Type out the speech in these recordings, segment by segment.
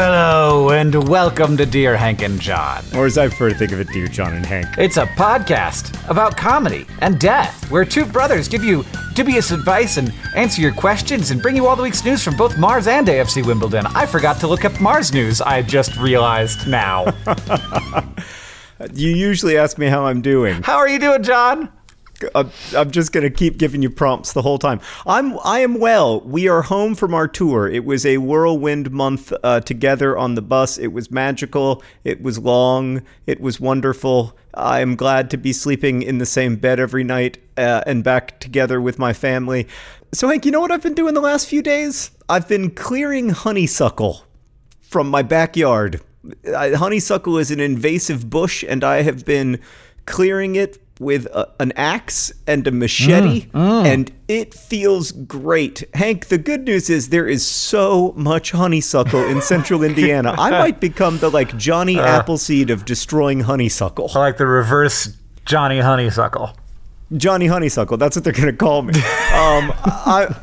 Hello and welcome to Dear Hank and John. Or as I prefer to think of it, Dear John and Hank. It's a podcast about comedy and death, where two brothers give you dubious advice and answer your questions and bring you all the week's news from both Mars and AFC Wimbledon. I forgot to look up Mars news, I just realized now. You usually ask me how I'm doing. How are you doing, John? I'm, I'm just gonna keep giving you prompts the whole time. I'm I am well. We are home from our tour. It was a whirlwind month uh, together on the bus. It was magical. It was long. It was wonderful. I am glad to be sleeping in the same bed every night uh, and back together with my family. So Hank, you know what I've been doing the last few days? I've been clearing honeysuckle from my backyard. Uh, honeysuckle is an invasive bush, and I have been clearing it with a, an axe and a machete, mm, mm. and it feels great. Hank, the good news is there is so much honeysuckle in central Indiana. I might become the like Johnny uh. Appleseed of destroying honeysuckle. I like the reverse Johnny Honeysuckle. Johnny Honeysuckle. That's what they're going to call me. Um, I,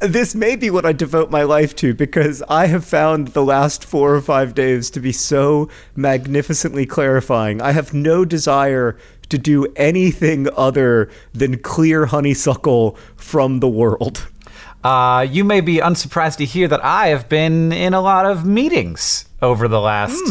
this may be what I devote my life to because I have found the last four or five days to be so magnificently clarifying. I have no desire to do anything other than clear honeysuckle from the world. Uh, you may be unsurprised to hear that I have been in a lot of meetings over the last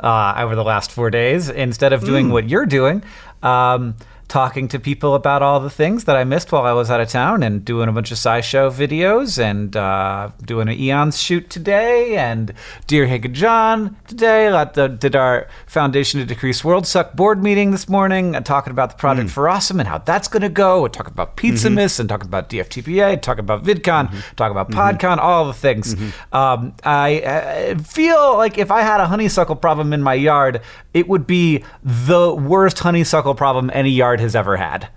uh, over the last four days. Instead of doing what you're doing, um, talking to people about all the things that I missed while I was out of town, and doing a bunch of SciShow videos, and uh, doing an Eons shoot today, and Dear Hank and John today. The, did our Foundation to Decrease World Suck board meeting this morning, and talking about the project for Awesome and how that's going to go. And talking about Pizzamas, and talking about DFTBA, talking about VidCon, talking about PodCon, all the things. Um, I uh, feel like if I had a honeysuckle problem in my yard, it would be the worst honeysuckle problem any yard has ever had.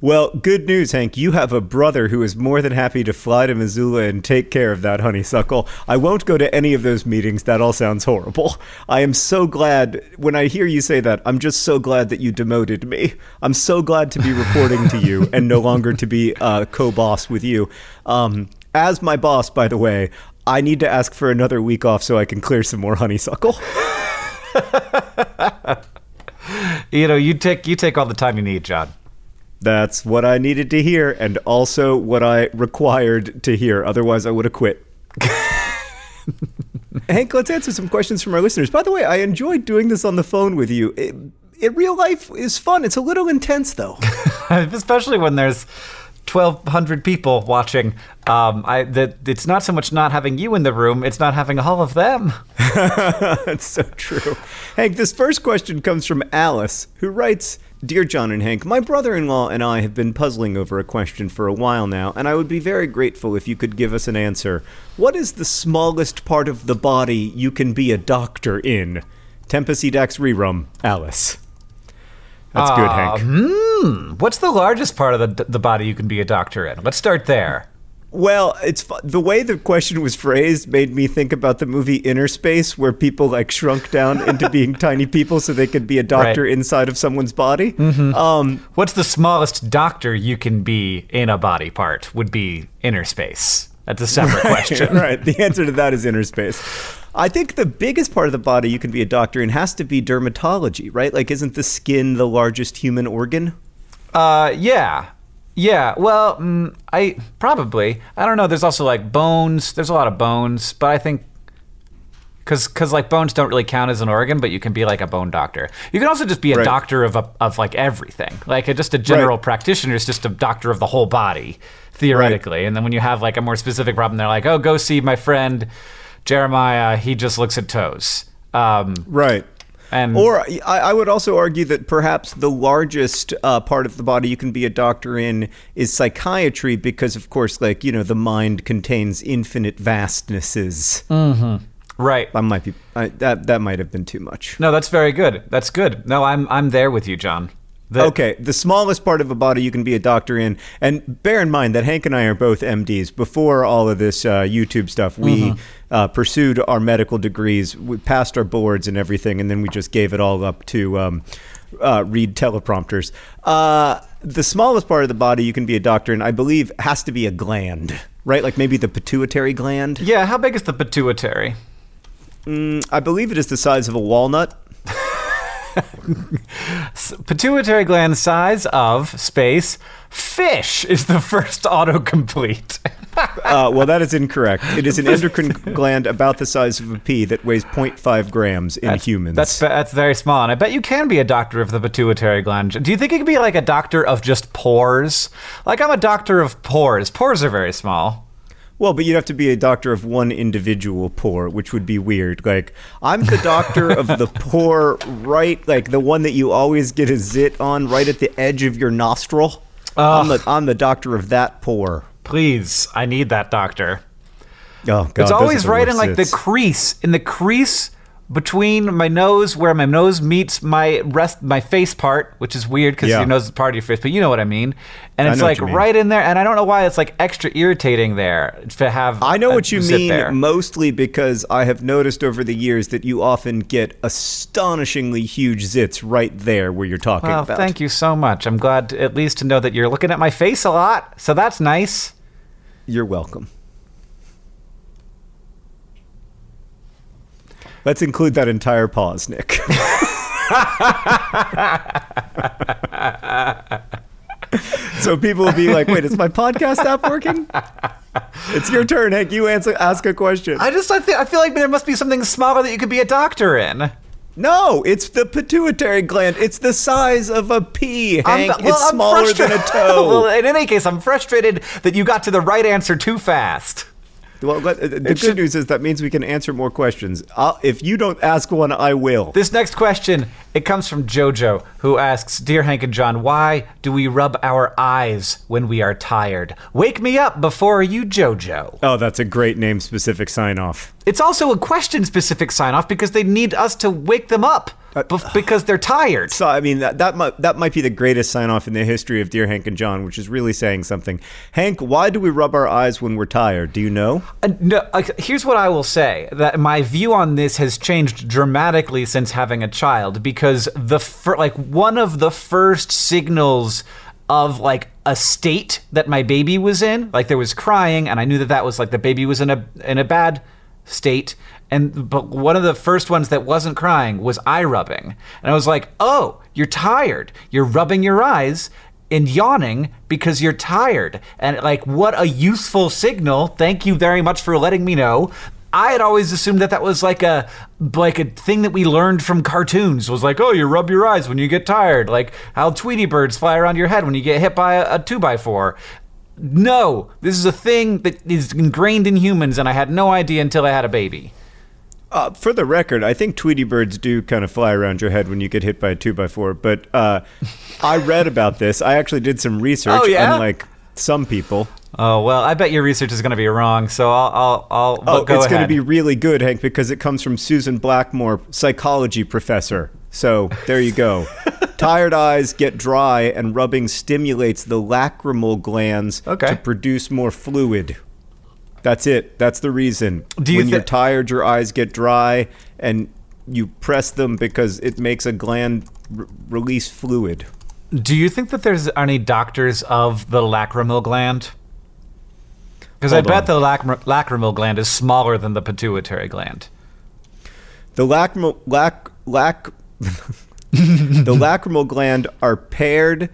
Well, good news, Hank. You have a brother who is more than happy to fly to Missoula and take care of that honeysuckle. I won't go to any of those meetings. That all sounds horrible. I am so glad when I hear you say that. I'm just so glad that you demoted me. I'm so glad to be reporting to you and no longer to be uh, co-boss with you. Um, as my boss, by the way, I need to ask for another week off so I can clear some more honeysuckle. You know, you take you take all the time you need, John. That's what I needed to hear, and also what I required to hear. Otherwise, I would have quit. Hank, let's answer some questions from our listeners. By the way, I enjoyed doing this on the phone with you. It, in real life is fun. It's a little intense, though. Especially when there's 1,200 people watching. Um, I that it's not so much not having you in the room; it's not having all of them. That's so true. Hank, this first question comes from Alice, who writes Dear John and Hank, my brother in law and I have been puzzling over a question for a while now, and I would be very grateful if you could give us an answer. What is the smallest part of the body you can be a doctor in? Tempus edax rerum, Alice. That's good, Hank. Hmm. What's the largest part of the the body you can be a doctor in? Let's start there. Well, it's the way the question was phrased made me think about the movie Innerspace, where people like shrunk down into being tiny people so they could be a doctor Right. inside of someone's body. Um, What's the smallest doctor you can be in a body part? Would be inner space. That's a separate question. right. The answer to that is inner space. I think the biggest part of the body you can be a doctor in has to be dermatology, right? Like, isn't the skin the largest human organ? Uh, yeah. Yeah, well, mm, I probably. I don't know. There's also like bones. There's a lot of bones, but I think because because like bones don't really count as an organ, but you can be like a bone doctor. You can also just be a Right. doctor of a, of like everything. Like a, just a general Right. practitioner is just a doctor of the whole body theoretically. And then when you have like a more specific problem, they're like, oh, go see my friend Jeremiah. He just looks at toes. Um, Right. and Or I, I would also argue that perhaps the largest uh, part of the body you can be a doctor in is psychiatry, because of course, like you know, the mind contains infinite vastnesses. right. That might be I, that that might have been too much. No, that's very good. That's good. No, I'm I'm there with you, John. The- Okay, the smallest part of a body you can be a doctor in, and bear in mind that Hank and I are both MDs. Before all of this uh, YouTube stuff, we uh, pursued our medical degrees, we passed our boards and everything, and then we just gave it all up to um, uh, read teleprompters. Uh, the smallest part of the body you can be a doctor in, I believe, has to be a gland, right? Like maybe the pituitary gland. Yeah, how big is the pituitary? Mm, I believe it is the size of a walnut. Pituitary gland size of space fish is the first autocomplete. Uh, well, that is incorrect. It is an endocrine gland about the size of a pea that weighs 0.5 grams in humans. That's that's very small, and I bet you can be a doctor of the pituitary gland. Do you think you could be like a doctor of just pores? Like I'm a doctor of pores. Pores are very small. Well, but you'd have to be a doctor of one individual pore, which would be weird. Like, I'm the doctor of the pore right, like the one that you always get a zit on right at the edge of your nostril. I'm the, I'm the doctor of that pore. Please, I need that doctor. Oh, God. it's always right in like the crease, in the crease between my nose, where my nose meets my rest, my face part, which is weird because Yeah. your nose is part of your face, but you know what I mean. And it's like right in there, and I don't know why it's like extra irritating there to have. I know a what you mean, there. mostly because I have noticed over the years that you often get astonishingly huge zits right there where you're talking Well, about. thank you so much. I'm glad to, at least to know that you're looking at my face a lot, so that's nice. You're welcome. Let's include that entire pause, Nick. so people will be like, "Wait, is my podcast app working?" It's your turn, Hank. You answer, ask a question. I just I feel I feel like there must be something smaller that you could be a doctor in. no, it's the pituitary gland. It's the size of a pea, I'm- Hank. well, it's I'm smaller than a toe. well, in any case, I'm frustrated that you got to the right answer too fast. Well, let- uh, the good should- news is that means we can answer more questions. I'll, if you don't ask one, I will. This next question, it comes from Jojo, who asks, "Dear Hank and John, why do we rub our eyes when we are tired? Wake me up before you, Jojo." Oh, that's a great name specific sign off. It's also a question-specific sign-off because they need us to wake them up because they're tired. So, I mean, that, that, might, that might be the greatest sign off in the history of Dear Hank and John, which is really saying something. Hank, why do we rub our eyes when we're tired? Do you know? Uh, no, uh, here's what I will say: that my view on this has changed dramatically since having a child. Because the fir- like one of the first signals of like a state that my baby was in, like there was crying, and I knew that that was like the baby was in a in a bad state. And but one of the first ones that wasn't crying was eye rubbing, and I was like, "Oh, you're tired. You're rubbing your eyes." and yawning because you're tired. And like, what a useful signal. Thank you very much for letting me know. I had always assumed that that was like a like a thing that we learned from cartoons. Was like, oh, you rub your eyes when you get tired, like how Tweety birds fly around your head when you get hit by a, a two by four. No, this is a thing that is ingrained in humans, and I had no idea until I had a baby. Uh, for the record, I think Tweety birds do kind of fly around your head when you get hit by a 2x4, but uh, I read about this. I actually did some research, Oh, yeah? unlike some people. Oh well, I bet your research is going to be wrong. So I'll I'll, I'll Oh, go it's going to be really good, Hank, because it comes from Susan Blackmore, psychology professor. So there you go. Tired eyes get dry, and rubbing stimulates the lacrimal glands Okay. to produce more fluid. That's it. That's the reason. Do you when thi- you're tired, your eyes get dry, and you press them because it makes a gland r- release fluid. Do you think that there's any doctors of the lacrimal gland? Because I bet on. the lacrim- lacrimal gland is smaller than the pituitary gland. The lacrimal lac lac the lacrimal gland are paired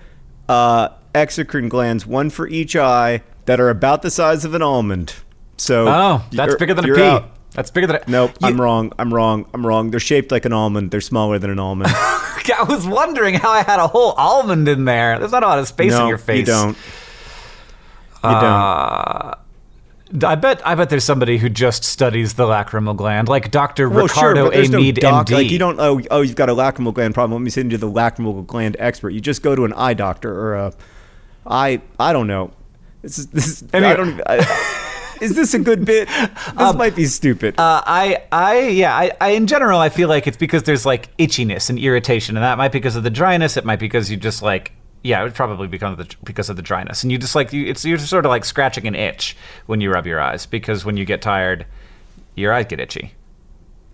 uh, exocrine glands, one for each eye, that are about the size of an almond. So Oh, that's bigger than a pea. out. That's bigger than a. Nope, You- I'm wrong. I'm wrong. I'm wrong. They're shaped like an almond. They're smaller than an almond. I was wondering how I had a whole almond in there. There's not a lot of space no, in your face. you don't. You Uh, I bet. I bet there's somebody who just studies the lacrimal gland, like Dr. Well, Ricardo sure, A. no Mead, doc. MD. Like you don't. Oh, oh, you've got a lacrimal gland problem. Let me send you to the lacrimal gland expert. You just go to an eye doctor or a eye. I don't know. This is. This is I don't. I, is this a good bit? This might be stupid. Uh, I, I, yeah, I, I, in general, I feel like it's because there's like itchiness and irritation, and that might be because of the dryness. It might be because you just like, yeah, it would probably become the, because of the dryness, and you just like, you, it's you're sort of like scratching an itch when you rub your eyes because when you get tired, your eyes get itchy.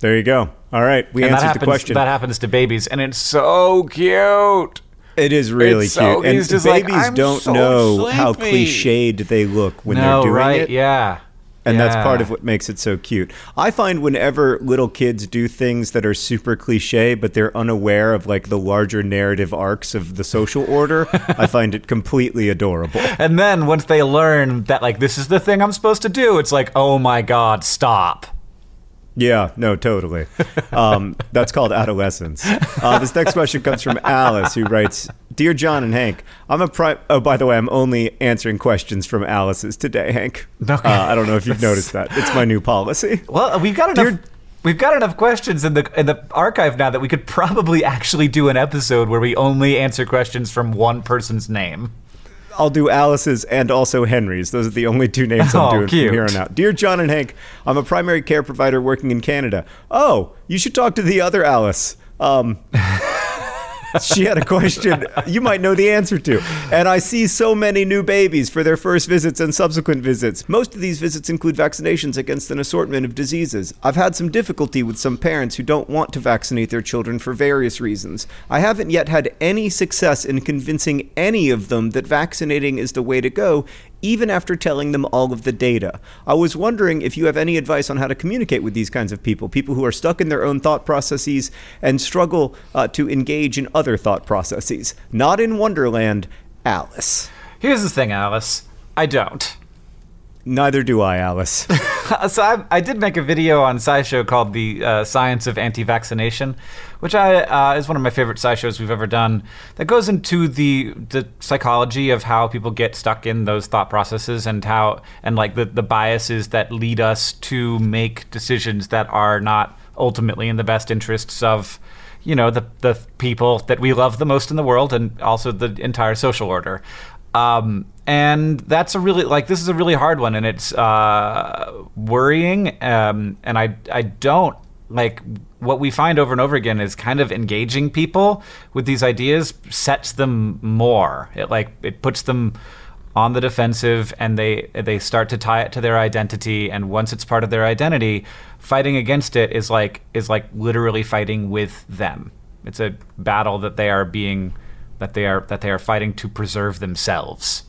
there you go. All right, we and answered happens, the question. That happens to babies, and it's so cute. It is really It's so- cute, and just like, babies "I'm don't so know how sleepy." cliched they look when no, they're doing right? it. Yeah. And that's part of what makes it so cute. I find whenever little kids do things that are super cliche, but they're unaware of like the larger narrative arcs of the social order, I find it completely adorable. And then once they learn that like this is the thing I'm supposed to do, it's like, oh my god, stop. Yeah, no, totally. Um, that's called adolescence. Uh, this next question comes from Alice, who writes Dear John and Hank, I'm a pri Oh, by the way, I'm only answering questions from Alice's today, Hank. Okay. Uh, I don't know if you've noticed that. It's my new policy. Well, we've got enough. Dear- We've got enough questions in the in the archive now that we could probably actually do an episode where we only answer questions from one person's name. I'll do Alice's and also Henry's. Those are the only two names I'm Oh, doing cute. from here on out. Dear John and Hank, I'm a primary care provider working in Canada. Oh, you should talk to the other Alice. Um, she had a question you might know the answer to. And I see so many new babies for their first visits and subsequent visits. Most of these visits include vaccinations against an assortment of diseases. I've had some difficulty with some parents who don't want to vaccinate their children for various reasons. I haven't yet had any success in convincing any of them that vaccinating is the way to go, even after telling them all of the data. I was wondering if you have any advice on how to communicate with these kinds of people, people who are stuck in their own thought processes and struggle uh, to engage in other thought processes. Not in Wonderland, Alice. Here's the thing, Alice. I don't. Neither do I, Alice. so I, I did make a video on SciShow called "The uh, Science of Anti-Vaccination," which I uh, is one of my favorite SciShows we've ever done. That goes into the the psychology of how people get stuck in those thought processes and how and like the the biases that lead us to make decisions that are not ultimately in the best interests of you know the the people that we love the most in the world and also the entire social order. Um, and that's a really like this is a really hard one, and it's uh, worrying. Um, and I I don't like what we find over and over again is kind of engaging people with these ideas sets them more. It like it puts them on the defensive and they they start to tie it to their identity and once it's part of their identity fighting against it is like is like literally fighting with them it's a battle that they are being that they are that they are fighting to preserve themselves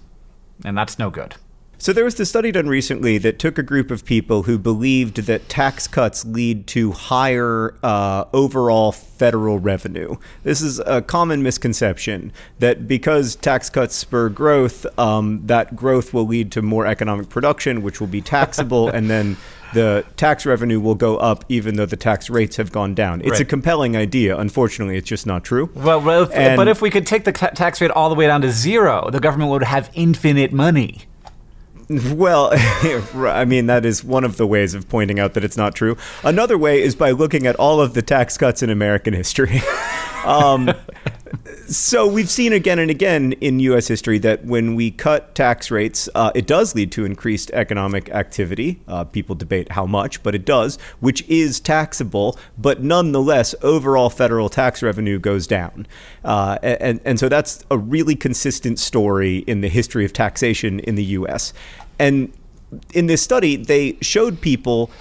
and that's no good So there was this study done recently that took a group of people who believed that tax cuts lead to higher uh, overall federal revenue. This is a common misconception that because tax cuts spur growth, um, that growth will lead to more economic production, which will be taxable, and then the tax revenue will go up even though the tax rates have gone down. It's a compelling idea. Unfortunately, it's just not true. well, well if, And- but if we could take the ta- tax rate all the way down to zero the government would have infinite money Well, I mean, that is one of the ways of pointing out that it's not true. Another way is by looking at all of the tax cuts in American history. um, So we've seen again and again in U.S. history that when we cut tax rates, uh, it does lead to increased economic activity. Uh, people debate how much, but it does, which is taxable. But nonetheless, overall federal tax revenue goes down, uh, and and so that's a really consistent story in the history of taxation in the U.S. And in this study, they showed people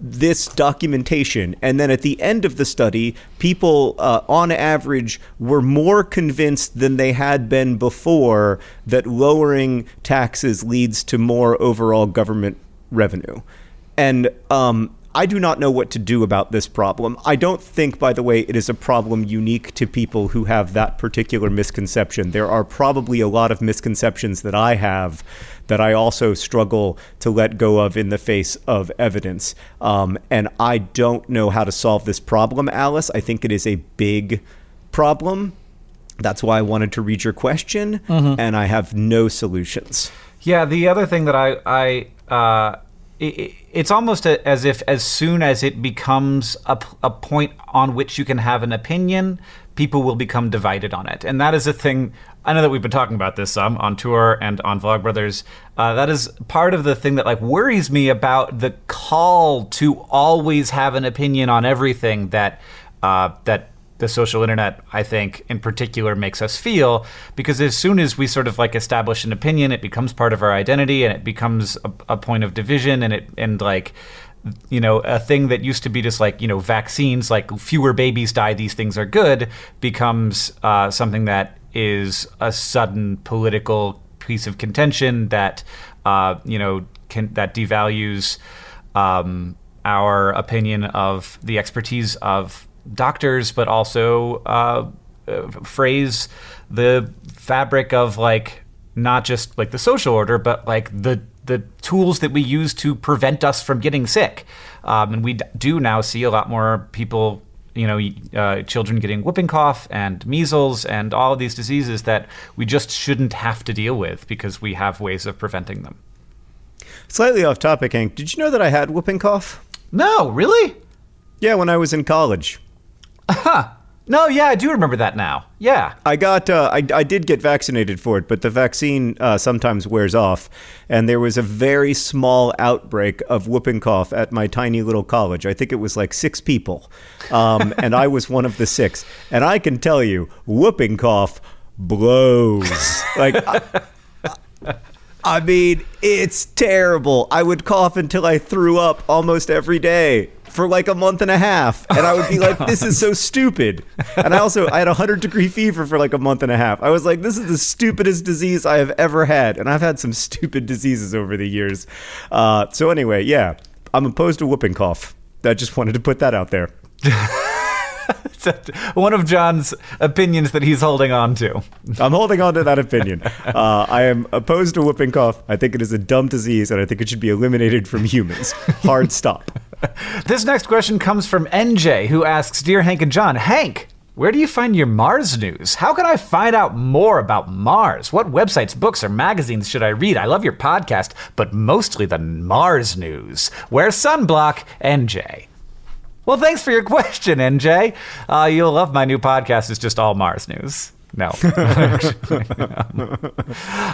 this documentation. And then at the end of the study, people, uh, on average, were more convinced than they had been before that lowering taxes leads to more overall government revenue. And um, I do not know what to do about this problem. I don't think, by the way, it is a problem unique to people who have that particular misconception. There are probably a lot of misconceptions that I have that I also struggle to let go of in the face of evidence. Um, and I don't know how to solve this problem, Alice. I think it is a big problem. That's why I wanted to read your question, mm-hmm. and I have no solutions. Yeah, the other thing that I, I uh, it, it's almost a, as if as soon as it becomes a, a point on which you can have an opinion, people will become divided on it. And that is a thing. I know that we've been talking about this some on tour and on Vlogbrothers. Uh, that is part of the thing that like worries me about the call to always have an opinion on everything that uh, that the social internet, I think, in particular, makes us feel. Because as soon as we sort of like establish an opinion, it becomes part of our identity, and it becomes a, a point of division, and it and like you know, a thing that used to be just like, you know, vaccines, like fewer babies die, these things are good, becomes uh, something that is a sudden political piece of contention that, uh, you know, can, that devalues um, our opinion of the expertise of doctors, but also uh, phrase the fabric of like not just like the social order, but like the the tools that we use to prevent us from getting sick. Um, and we do now see a lot more people, you know, uh, children getting whooping cough and measles and all of these diseases that we just shouldn't have to deal with because we have ways of preventing them. Slightly off topic, Hank. Did you know that I had whooping cough? No, really? Yeah, when I was in college. No, yeah, I do remember that now. Yeah, I got, uh, I, I did get vaccinated for it, but the vaccine uh, sometimes wears off, and there was a very small outbreak of whooping cough at my tiny little college. I think it was like six people, um, and I was one of the six. And I can tell you, whooping cough blows. like. I, I mean, it's terrible. I would cough until I threw up almost every day for like a month and a half, and I would be like, "This is so stupid." And I also I had a hundred degree fever for like a month and a half. I was like, "This is the stupidest disease I have ever had," and I've had some stupid diseases over the years. Uh, so anyway, yeah, I'm opposed to whooping cough. I just wanted to put that out there. One of John's opinions that he's holding on to. I'm holding on to that opinion. Uh, I am opposed to whooping cough. I think it is a dumb disease, and I think it should be eliminated from humans. Hard stop. this next question comes from NJ, who asks Dear Hank and John, Hank, where do you find your Mars news? How can I find out more about Mars? What websites, books, or magazines should I read? I love your podcast, but mostly the Mars news. Wear sunblock, NJ. Well, thanks for your question, NJ. Uh, you'll love my new podcast. It's just all Mars news. No.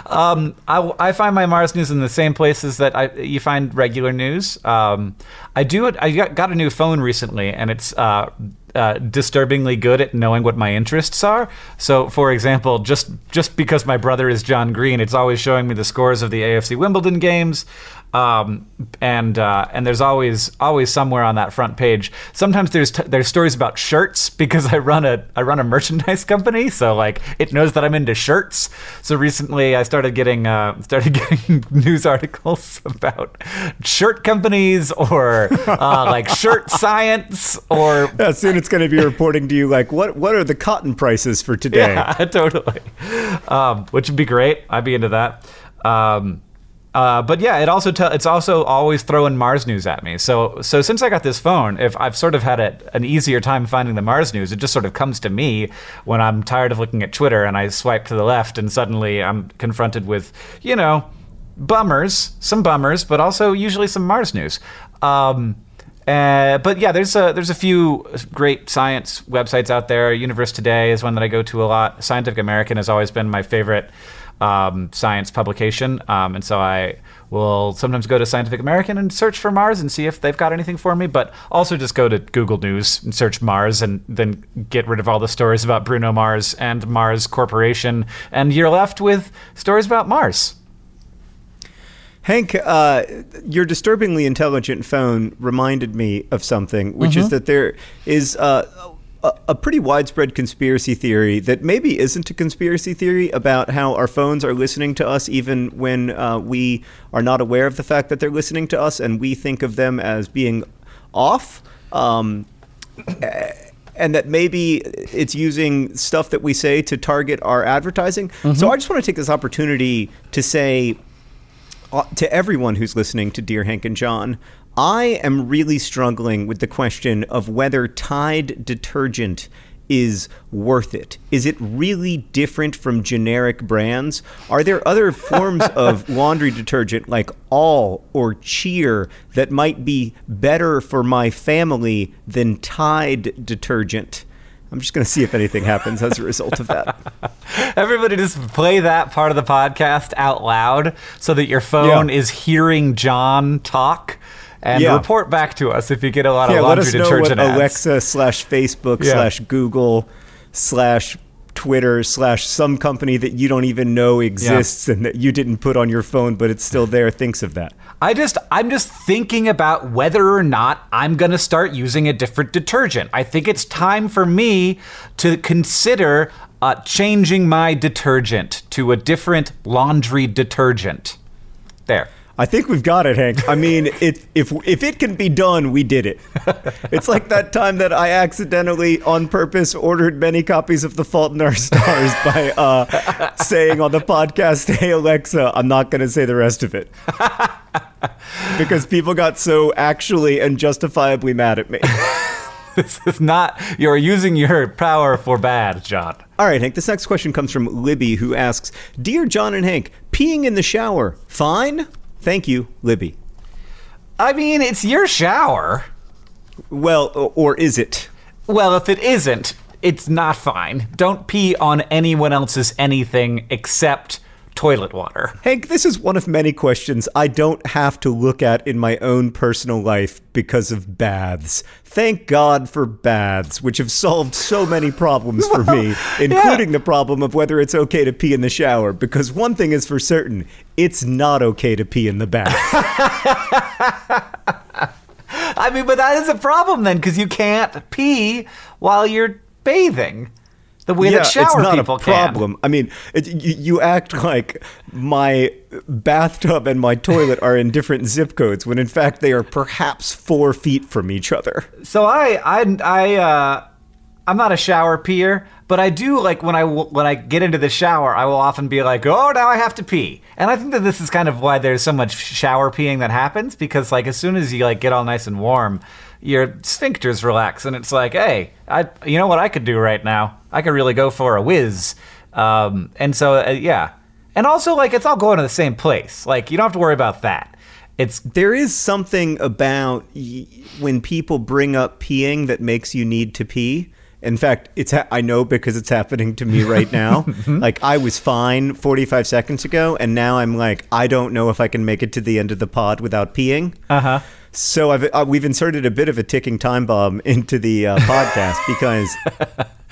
um, I, I, find my Mars news in the same places that I, you find regular news. Um, I do. I got, got, a new phone recently, and it's uh, uh, disturbingly good at knowing what my interests are. So, for example, just just because my brother is John Green, it's always showing me the scores of the AFC Wimbledon games. Um, and uh, and there's always always somewhere on that front page. Sometimes there's t- there's stories about shirts because I run a I run a merchandise company, so like it knows that I'm into shirts. So recently I started getting uh, started getting news articles about shirt companies or uh, like shirt science or yeah, soon it's going to be reporting to you like what what are the cotton prices for today? Yeah, totally. Um, which would be great. I'd be into that. Um, uh, but yeah, it also te- it's also always throwing Mars news at me. So so since I got this phone, if I've sort of had a, an easier time finding the Mars news, it just sort of comes to me when I'm tired of looking at Twitter and I swipe to the left and suddenly I'm confronted with you know bummers, some bummers, but also usually some Mars news. Um, Uh, but yeah, there's a there's a few great science websites out there. Universe Today is one that I go to a lot. Scientific American has always been my favorite um, science publication, um, and so I will sometimes go to Scientific American and search for Mars and see if they've got anything for me. But also just go to Google News and search Mars, and then get rid of all the stories about Bruno Mars and Mars Corporation, and you're left with stories about Mars. Hank, uh, your disturbingly intelligent phone reminded me of something, which is that there is uh, a, a pretty widespread conspiracy theory that maybe isn't a conspiracy theory about how our phones are listening to us even when uh, we are not aware of the fact that they're listening to us and we think of them as being off. Um, and that maybe it's using stuff that we say to target our advertising. So I just want to take this opportunity to say uh, to everyone who's listening to Dear Hank and John, I am really struggling with the question of whether Tide detergent is worth it. Is it really different from generic brands? Are there other forms of laundry detergent like All or Cheer that might be better for my family than Tide detergent? I'm just going to see if anything happens as a result of that. Everybody just play that part of the podcast out loud so that your phone Yeah. is hearing John talk and Yeah. report back to us if you get a lot of yeah, let laundry us know what detergent ads. Alexa slash Facebook Yeah. slash Google slash Twitter slash some company that you don't even know exists and that you didn't put on your phone, but it's still there thinks of that. I just I'm just thinking about whether or not I'm going to start using a different detergent. I think it's time for me to consider uh, changing my detergent to a different laundry detergent. There. I think we've got it, Hank. I mean, it, if if it can be done, we did it. It's like that time that I accidentally, on purpose, ordered many copies of The Fault in Our Stars by uh, saying on the podcast, "Hey Alexa," I'm not going to say the rest of it because people got so actually and justifiably mad at me. This is not you're using your power for bad, John. All right, Hank. This next question comes from Libby, who asks, "Dear John and Hank, peeing in the shower, fine? Thank you, Libby. I mean, it's your shower. Well, or is it?" Well, if it isn't, it's not fine. Don't pee on anyone else's anything except toilet water. Hank, this is one of many questions I don't have to look at in my own personal life because of baths. Thank God for baths, which have solved so many problems for me, including the problem of whether it's okay to pee in the shower. Because one thing is for certain it's not okay to pee in the bath. I mean, but that is a problem then, because you can't pee while you're bathing. The way that shower it's not people a problem. I mean, it, you, you act like my bathtub and my toilet are in different zip codes when in fact they are perhaps four feet from each other. So I, I, I, uh, I'm not a shower peer, but I do like when I when I get into the shower, I will often be like, "Oh, now I have to pee," and I think that this is kind of why there's so much shower peeing that happens because like as soon as you like get all nice and warm, your sphincters relax, and it's like, hey, I, you know what I could do right now? I could really go for a whiz, um, and so uh, yeah, and also like it's all going to the same place. Like you don't have to worry about that. It's There is something about y- when people bring up peeing that makes you need to pee. In fact, it's ha- I know because it's happening to me right now. like I was fine 45 seconds ago and now I'm like I don't know if I can make it to the end of the pod without peeing. uh-huh. So I've, uh, we've inserted a bit of a ticking time bomb into the uh, podcast because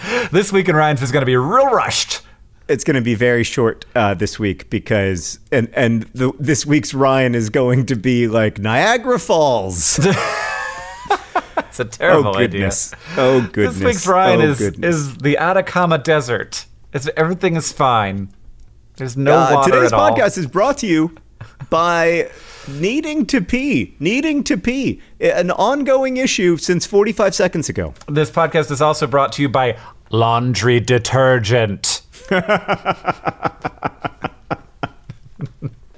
This week in Ryan's is going to be real rushed. it's going to be very short uh, this week because and and the, this week's Ryan is going to be like Niagara Falls. It's a terrible oh idea. Oh goodness! This week's Ryan oh, is goodness. is the Atacama Desert. It's everything is fine. There's no Uh, water today's at all. podcast is brought to you by needing to pee. Needing to pee, an ongoing issue since 45 seconds ago. This podcast is also brought to you by laundry detergent.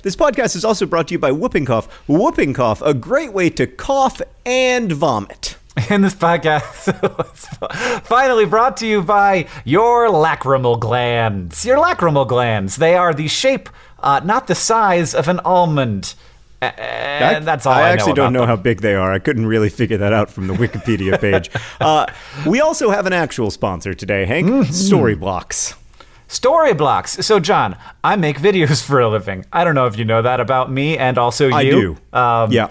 This podcast is also brought to you by Whooping Cough. Whooping Cough, a great way to cough and vomit. And this podcast was finally brought to you by your lacrimal glands. Your lacrimal glands. They are the shape, uh, not the size, of an almond. And that's all I, I actually know don't know them. how big they are. I couldn't really figure that out from the Wikipedia page. uh, we also have an actual sponsor today, Hank. Mm-hmm. Storyblocks. Story blocks. So, John, I make videos for a living. I don't know if you know that about me and also you. I do. Um, Yeah.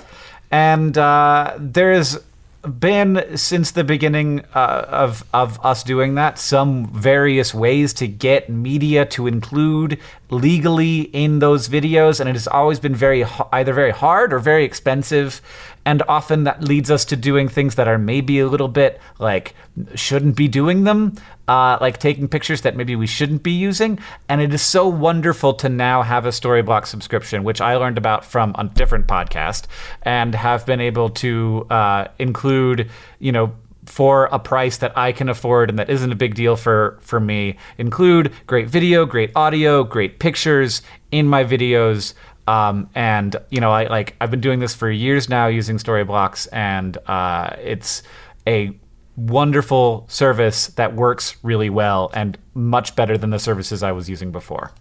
And uh, there's been since the beginning uh, of of us doing that some various ways to get media to include legally in those videos, and it has always been very either very hard or very expensive, and often that leads us to doing things that are maybe a little bit like shouldn't be doing them. Uh, like taking pictures that maybe we shouldn't be using. And it is so wonderful to now have a Storyblock subscription, which I learned about from a different podcast, and have been able to uh, include, you know, for a price that I can afford and that isn't a big deal for for me. Include great video, great audio, great pictures in my videos. Um, and you know, I like I've been doing this for years now using Storyblocks, and uh, it's a wonderful service that works really well and much better than the services I was using before.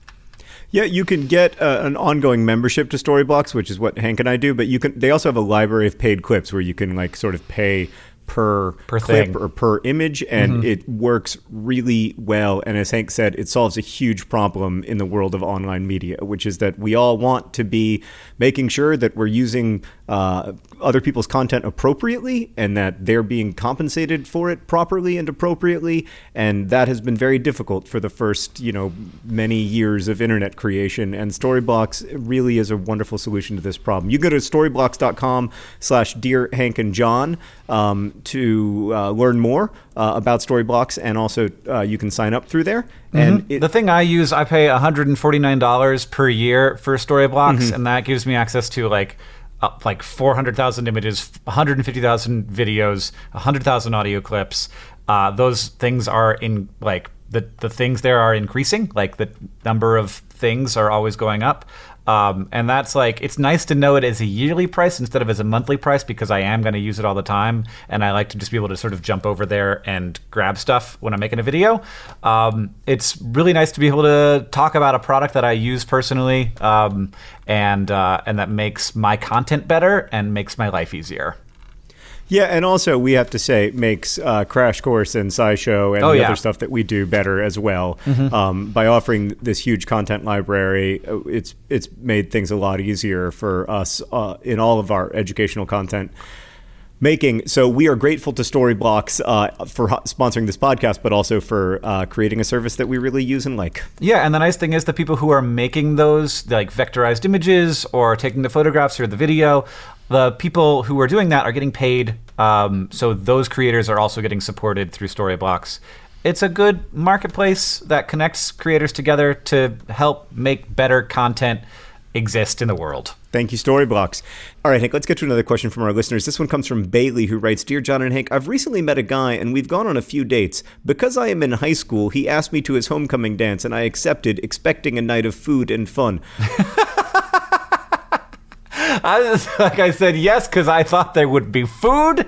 Yeah, you can get uh, an ongoing membership to Storyblocks, which is what Hank and I do. But you can. They also have a library of paid clips where you can like sort of pay per, Per clip thing. or per image, and it works really well. And as Hank said, it solves a huge problem in the world of online media, which is that we all want to be making sure that we're using uh, other people's content appropriately and that they're being compensated for it properly and appropriately. And that has been very difficult for the first, you know, many years of internet creation. And Storyblocks really is a wonderful solution to this problem. You go to storyblocks.com slash dear Hank and John um, to uh, learn more uh, about Storyblocks. And also uh, you can sign up through there. And it, the thing I use, I pay $149 per year for Storyblocks, and that gives me access to like uh, like 400,000 images, 150,000 videos, 100,000 audio clips. Uh, those things are in like the the things there are increasing. Like the number of things are always going up. Um, and that's like it's nice to know it as a yearly price instead of as a monthly price because I am going to use it all the time, and I like to just be able to sort of jump over there and grab stuff when I'm making a video. Um, it's really nice to be able to talk about a product that I use personally, um, and uh, and that makes my content better and makes my life easier. Yeah, and also we have to say makes uh, Crash Course and SciShow and Oh, the yeah. other stuff that we do better as well. Um, by offering this huge content library, uh, it's it's made things a lot easier for us uh, in all of our educational content making. So we are grateful to Storyblocks uh, for ho- sponsoring this podcast, but also for uh, creating a service that we really use and like. Yeah, and the nice thing is the people who are making those like vectorized images or taking the photographs or the video, the people who are doing that are getting paid. Um, so those creators are also getting supported through Storyblocks. It's a good marketplace that connects creators together to help make better content exist in the world. Thank you, Storyblocks. All right, Hank, let's get to another question from our listeners. This one comes from Bailey, who writes Dear John and Hank, I've recently met a guy and we've gone on a few dates. Because I am in high school, he asked me to his homecoming dance and I accepted, expecting a night of food and fun. I, like I said, yes, because I thought there would be food.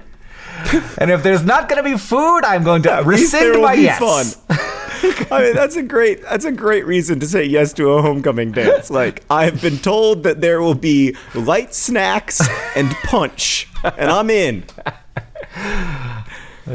and if there's not going to be food, I'm going to At rescind my yes. fun. I mean, that's a great that's a great reason to say yes to a homecoming dance. Like I've been told that there will be light snacks and punch, and I'm in.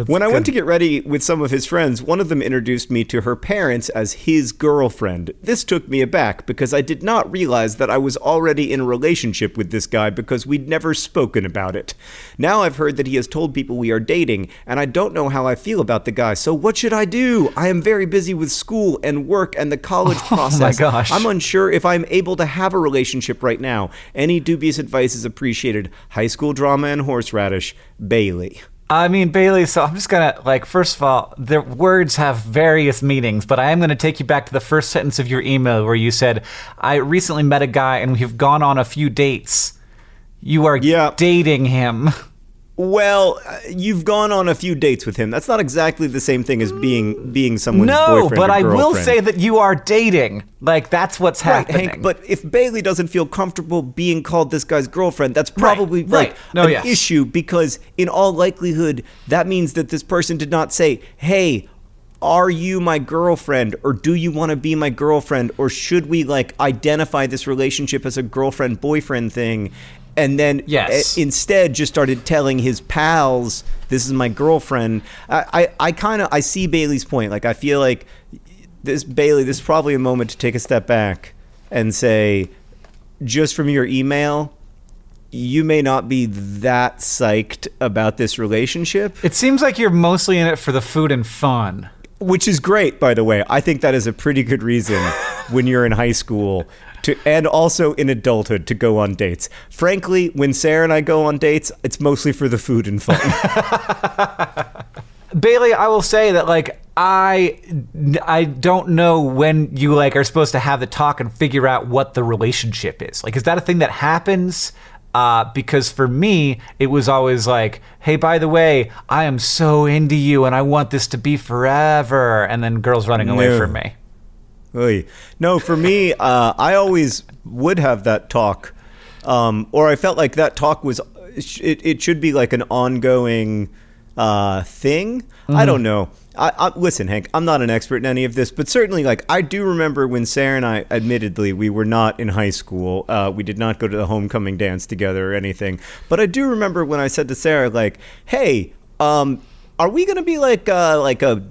When I went to get ready with some of his friends, one of them introduced me to her parents as his girlfriend. This took me aback because I did not realize that I was already in a relationship with this guy because we'd never spoken about it. Now I've heard that he has told people we are dating, and I don't know how I feel about the guy, so what should I do? I am very busy with school and work and the college process. My gosh. I'm unsure if I'm able to have a relationship right now. Any dubious advice is appreciated. High school drama and horseradish, Bailey. I mean, Bailey, so I'm just gonna, like, first of all, the words have various meanings, but I am gonna take you back to the first sentence of your email where you said, I recently met a guy and we've gone on a few dates. You are Yeah. dating him. Well, uh, you've gone on a few dates with him. That's not exactly the same thing as being being someone's no, boyfriend No, but I will say that you are dating. Like, that's what's Right, happening. Hank, but if Bailey doesn't feel comfortable being called this guy's girlfriend, that's probably right. like No, an yes. issue because in all likelihood that means that this person did not say, "Hey, are you my girlfriend or do you want to be my girlfriend or should we like identify this relationship as a girlfriend boyfriend thing and then Yes. instead just started telling his pals, "This is my girlfriend." I, I, I kind of I see Bailey's point. Like I feel like this Bailey, this is probably a moment to take a step back and say, just from your email, you may not be that psyched about this relationship, It seems like you're mostly in it for the food and fun. Which is great, by the way. I think that is a pretty good reason when you're in high school to, and also in adulthood to go on dates. Frankly, when Sarah and I go on dates, it's mostly for the food and fun. Bailey, I will say that like I I don't know when you like are supposed to have the talk and figure out what the relationship is. Like is that a thing that happens? Uh, because for me, it was always like, hey, by the way, I am so into you and I want this to be forever. And then girls running away No. from me. Oy. No, for me, uh, I always would have that talk, um, or I felt like that talk was it, it should be like an ongoing uh, thing. I don't know. I, I, listen, Hank, I'm not an expert in any of this, but certainly, like I do remember when Sarah and I, admittedly, we were not in high school. Uh, we did not go to the homecoming dance together or anything. But I do remember when I said to Sarah, like, "Hey, um, are we gonna be like uh, like a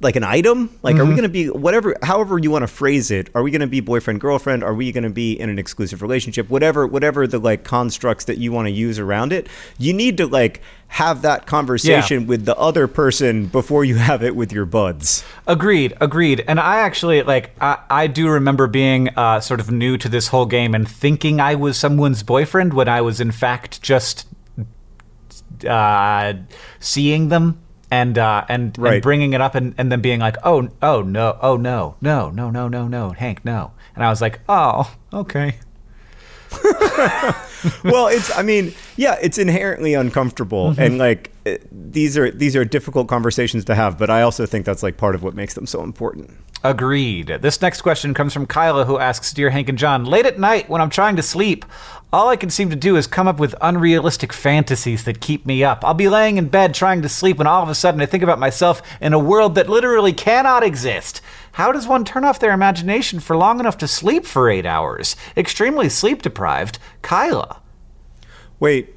like an item? Like, are we going to be whatever, however you want to phrase it? Are we going to be boyfriend girlfriend? Are we going to be in an exclusive relationship? Whatever, whatever the like constructs that you want to use around it, you need to like have that conversation with the other person before you have it with your buds. Agreed, agreed. And I actually like I, I do remember being uh, sort of new to this whole game and thinking I was someone's boyfriend when I was in fact just uh, seeing them and uh, and, Right. and bringing it up and, and then being like, oh oh no oh no no no no no no Hank no and I was like oh okay well, it's. I mean, yeah, it's inherently uncomfortable, and like eh, these are these are difficult conversations to have. But I also think that's like part of what makes them so important. Agreed. This next question comes from Kyla, who asks Dear Hank and John, late at night when I'm trying to sleep, all I can seem to do is come up with unrealistic fantasies that keep me up. I'll be laying in bed trying to sleep, and all of a sudden I think about myself in a world that literally cannot exist. How does one turn off their imagination for long enough to sleep for eight hours? Extremely sleep deprived. Kyla. Wait,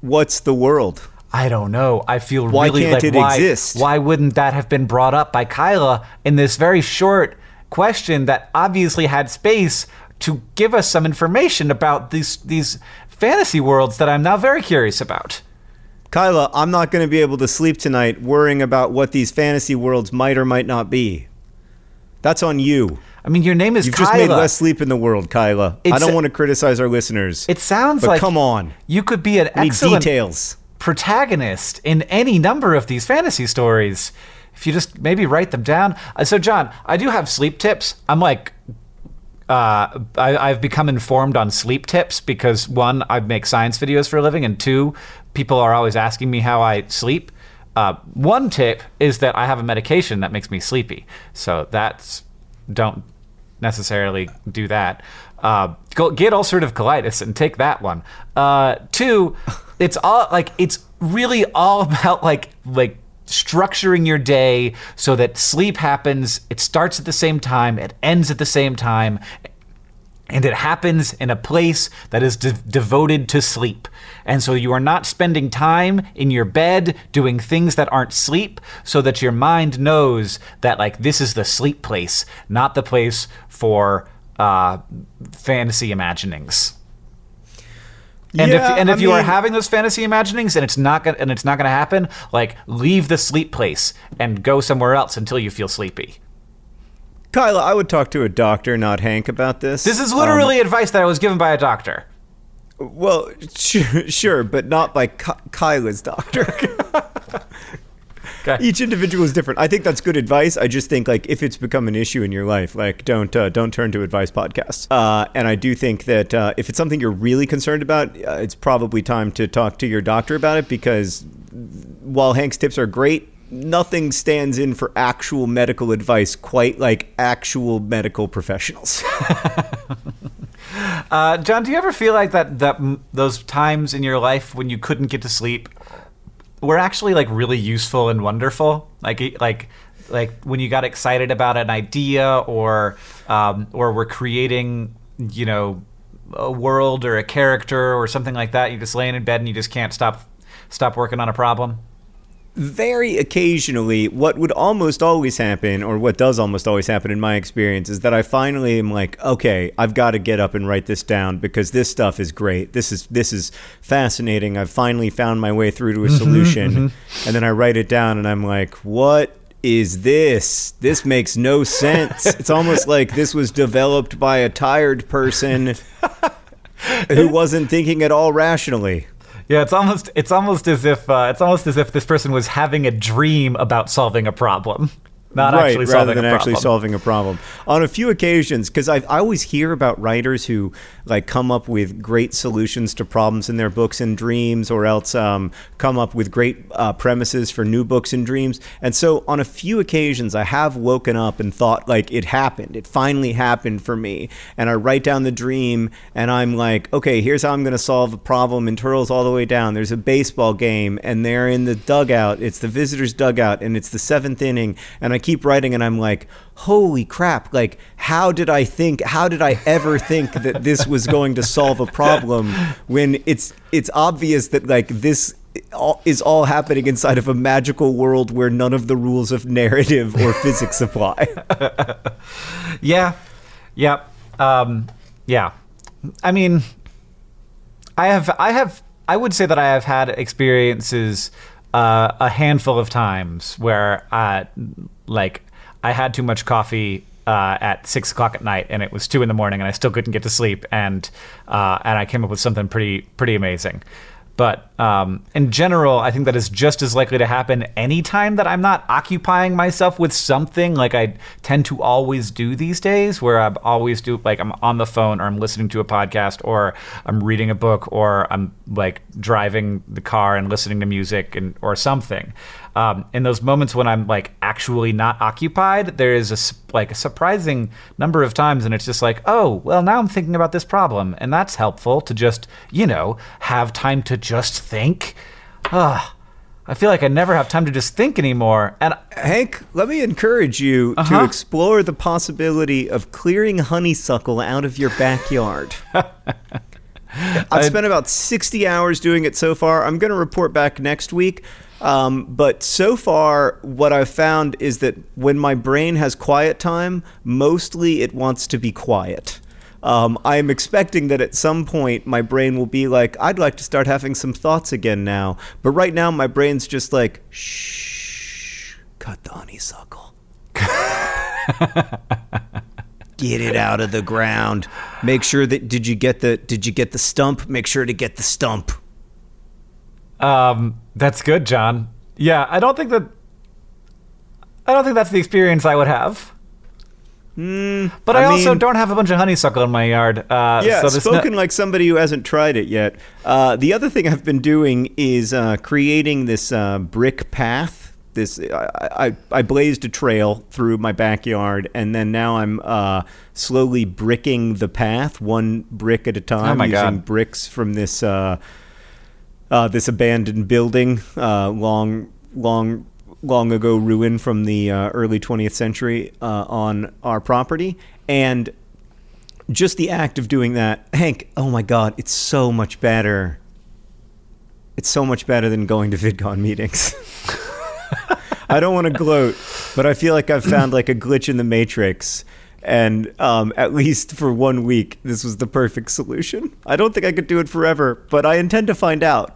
what's the world? I don't know. I feel Why really can't like it why, exist? why wouldn't that have been brought up by Kyla in this very short question that obviously had space to give us some information about these these fantasy worlds that I'm now very curious about. Kyla, I'm not going to be able to sleep tonight worrying about what these fantasy worlds might or might not be. That's on you. I mean, your name is Kyla. You've Kyla. just made less sleep in the world, Kyla. I don't want to criticize our listeners. it sounds but like come on. you could be an excellent details. protagonist in any number of these fantasy stories if you just maybe write them down. Uh, So, John, I do have sleep tips. I'm like, uh, I, I've become informed on sleep tips because one, I make science videos for a living, and two, people are always asking me how I sleep. Uh, one tip is that I have a medication that makes me sleepy. So that's don't necessarily do that. Uh, go get ulcerative colitis and take that one. Uh, two, it's all like it's really all about like like structuring your day so that sleep happens. It starts at the same time. It ends at the same time. And it happens in a place that is de- devoted to sleep. And so you are not spending time in your bed doing things that aren't sleep, so that your mind knows that, like, this is the sleep place, not the place for uh, fantasy imaginings. And Yeah, if and if I you are having those fantasy imaginings and it's not gonna and it's not gonna happen, like leave the sleep place and go somewhere else until you feel sleepy. Kyla, I would talk to a doctor, not Hank, about this. This is Um, literally advice that I was given by a doctor. well, sure, sure, but not by Ky- Kyla's doctor. Okay. Each individual is different. I think that's good advice. I just think like if it's become an issue in your life, like don't uh, don't turn to advice podcasts. Uh, and I do think that uh, if it's something you're really concerned about, uh, it's probably time to talk to your doctor about it because while Hank's tips are great, nothing stands in for actual medical advice quite like actual medical professionals. Uh, John, do you ever feel like that that those times in your life when you couldn't get to sleep were actually like really useful and wonderful? Like like like when you got excited about an idea or um, or were creating, you know, a world or a character or something like that? You just laying in bed and you just can't stop stop working on a problem? Very occasionally, what would almost always happen, or what does almost always happen in my experience, is that I finally am like, okay, I've got to get up and write this down because this stuff is great. This is this is fascinating. I've finally found my way through to a mm-hmm, solution, mm-hmm. and then I write it down, and I'm like, what is this? This makes no sense. it's almost like this was developed by a tired person who wasn't thinking at all rationally. Yeah, it's almost it's almost as if uh, it's almost as if this person was having a dream about solving a problem not right, actually rather than actually solving a problem. On a few occasions, because I I always hear about writers who like come up with great solutions to problems in their books and dreams, or else um, come up with great uh, premises for new books and dreams. And so, on a few occasions, I have woken up and thought like it happened. It finally happened for me. And I write down the dream, and I'm like, okay, here's how I'm going to solve a problem. And Turtle's all the way down. There's a baseball game, and they're in the dugout. It's the visitors' dugout, and it's the seventh inning. And I keep writing, and I'm like, holy crap! Like, how did I think? How did I ever think that this was going to solve a problem when it's it's obvious that like this is all happening inside of a magical world where none of the rules of narrative or physics apply. Yeah, yeah, um, yeah. I mean, I have, I have, I would say that I have had experiences uh, a handful of times where, uh, like, I had too much coffee uh, at six o'clock at night, and it was two in the morning, and I still couldn't get to sleep, and uh, and I came up with something pretty pretty amazing. But um, in general, I think that is just as likely to happen anytime that I'm not occupying myself with something like I tend to always do these days, where I'm always do like I'm on the phone or I'm listening to a podcast or I'm reading a book or I'm like driving the car and listening to music and or something. Um, in those moments when I'm like actually not occupied, there is a like a surprising number of times, and it's just like, oh, well, now I'm thinking about this problem, and that's helpful to just you know have time to just think. Ah, I feel like I never have time to just think anymore, and Hank, let me encourage you to Uh-huh. explore the possibility of clearing honeysuckle out of your backyard. I've spent about 60 hours doing it so far. I'm going to report back next week. Um, but so far, what I've found is that when my brain has quiet time, mostly it wants to be quiet. Um, I'm expecting that at some point my brain will be like, I'd like to start having some thoughts again now. But right now, my brain's just like, shh, cut the honeysuckle. get it out of the ground. Make sure that did you get the did you get the stump? Make sure to get the stump. um, that's good, John. Yeah, I don't think that. I don't think that's the experience I would have. But I, I also mean- don't have a bunch of honeysuckle in my yard. Uh, Yeah, so there's no- spoken like somebody who hasn't tried it yet. Uh, the other thing I've been doing is uh, creating this uh, brick path. This I, I I blazed a trail through my backyard, and then now I'm uh, slowly bricking the path, one brick at a time, Oh using God. bricks from this uh, uh, this abandoned building, uh, long long long ago ruin from the uh, early 20th century uh, on our property, and just the act of doing that, Hank, oh my God, it's so much better. It's so much better than going to VidCon meetings. I don't want to gloat, but I feel like I've found like a glitch in the matrix. And um, at least for one week, this was the perfect solution. I don't think I could do it forever, but I intend to find out.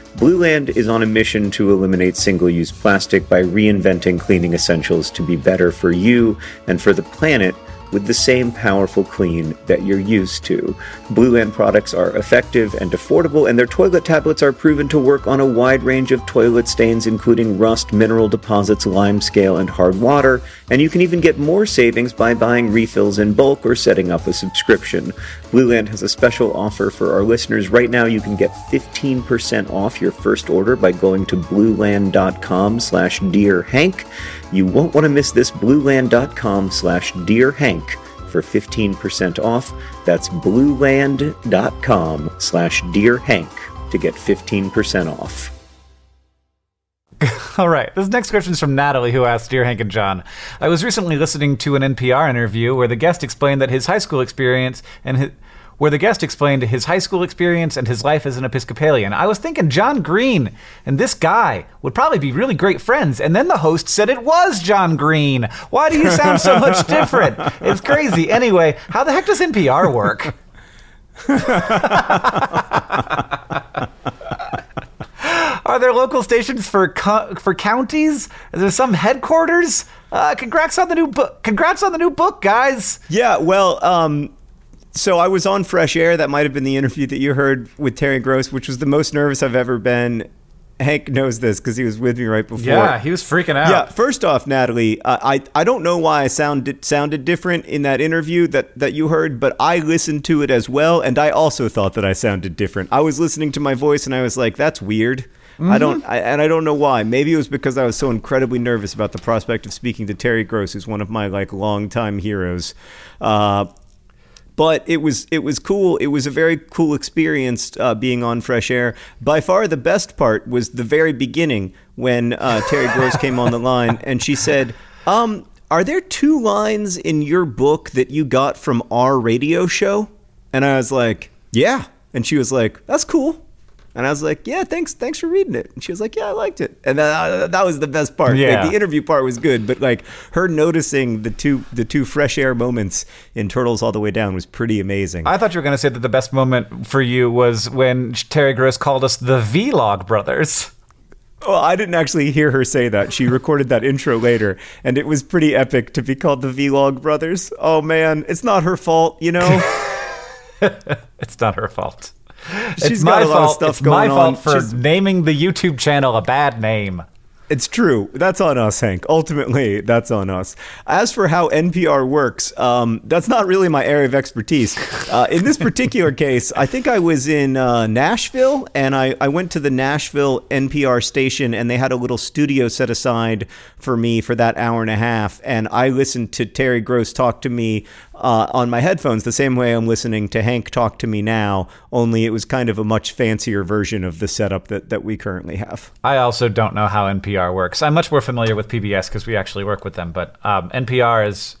Blueland is on a mission to eliminate single use plastic by reinventing cleaning essentials to be better for you and for the planet. With the same powerful clean that you're used to. Blueland products are effective and affordable, and their toilet tablets are proven to work on a wide range of toilet stains, including rust, mineral deposits, lime scale, and hard water. And you can even get more savings by buying refills in bulk or setting up a subscription. Blueland has a special offer for our listeners. Right now, you can get 15% off your first order by going to blueland.com slash dearhank. You won't want to miss this blueland.com slash dearhank for 15% off. That's blueland.com slash dearhank to get 15% off. All right. This next question is from Natalie, who asked Dear Hank and John. I was recently listening to an NPR interview where the guest explained that his high school experience and his, where the guest explained his high school experience and his life as an Episcopalian. I was thinking John Green and this guy would probably be really great friends. And then the host said it was John Green. Why do you sound so much different? It's crazy. Anyway, how the heck does NPR work? Are there local stations for co- for counties? Is there some headquarters? Uh, congrats on the new book. Congrats on the new book, guys. Yeah, well, um, so I was on Fresh Air. That might have been the interview that you heard with Terry Gross, which was the most nervous I've ever been. Hank knows this because he was with me right before. Yeah, he was freaking out. Yeah, first off, Natalie, uh, I I don't know why I sounded sounded different in that interview that that you heard, but I listened to it as well, and I also thought that I sounded different. I was listening to my voice, and I was like, "That's weird." I don't, I, and I don't know why. Maybe it was because I was so incredibly nervous about the prospect of speaking to Terry Gross, who's one of my like longtime heroes. Uh, but it was it was cool. It was a very cool experience uh, being on Fresh Air. By far, the best part was the very beginning when uh, Terry Gross came on the line and she said, um, "Are there two lines in your book that you got from our radio show?" And I was like, "Yeah." And she was like, "That's cool." And I was like, "Yeah, thanks, thanks for reading it." And she was like, "Yeah, I liked it." And that, uh, that was the best part. Like, the interview part was good, but like her noticing the two the two fresh air moments in Turtles All the Way Down was pretty amazing. I thought you were going to say that the best moment for you was when Terry Gross called us the Vlog Brothers. well, I didn't actually hear her say that. She recorded that intro later, and it was pretty epic to be called the Vlog Brothers. Oh man, it's not her fault, you know. It's not her fault. She's it's got my a lot of fault. stuff it's my fault on. for She's- naming the YouTube channel a bad name. It's true. That's on us, Hank. Ultimately, that's on us. As for how NPR works, um, that's not really my area of expertise. Uh, in this particular case, I think I was in uh, Nashville, and I, I went to the Nashville NPR station, and they had a little studio set aside for me for that hour and a half, and I listened to Terry Gross talk to me uh, on my headphones the same way I'm listening to Hank talk to me now, only it was kind of a much fancier version of the setup that, that we currently have. I also don't know how NPR works. I'm much more familiar with PBS because we actually work with them. But um, NPR is,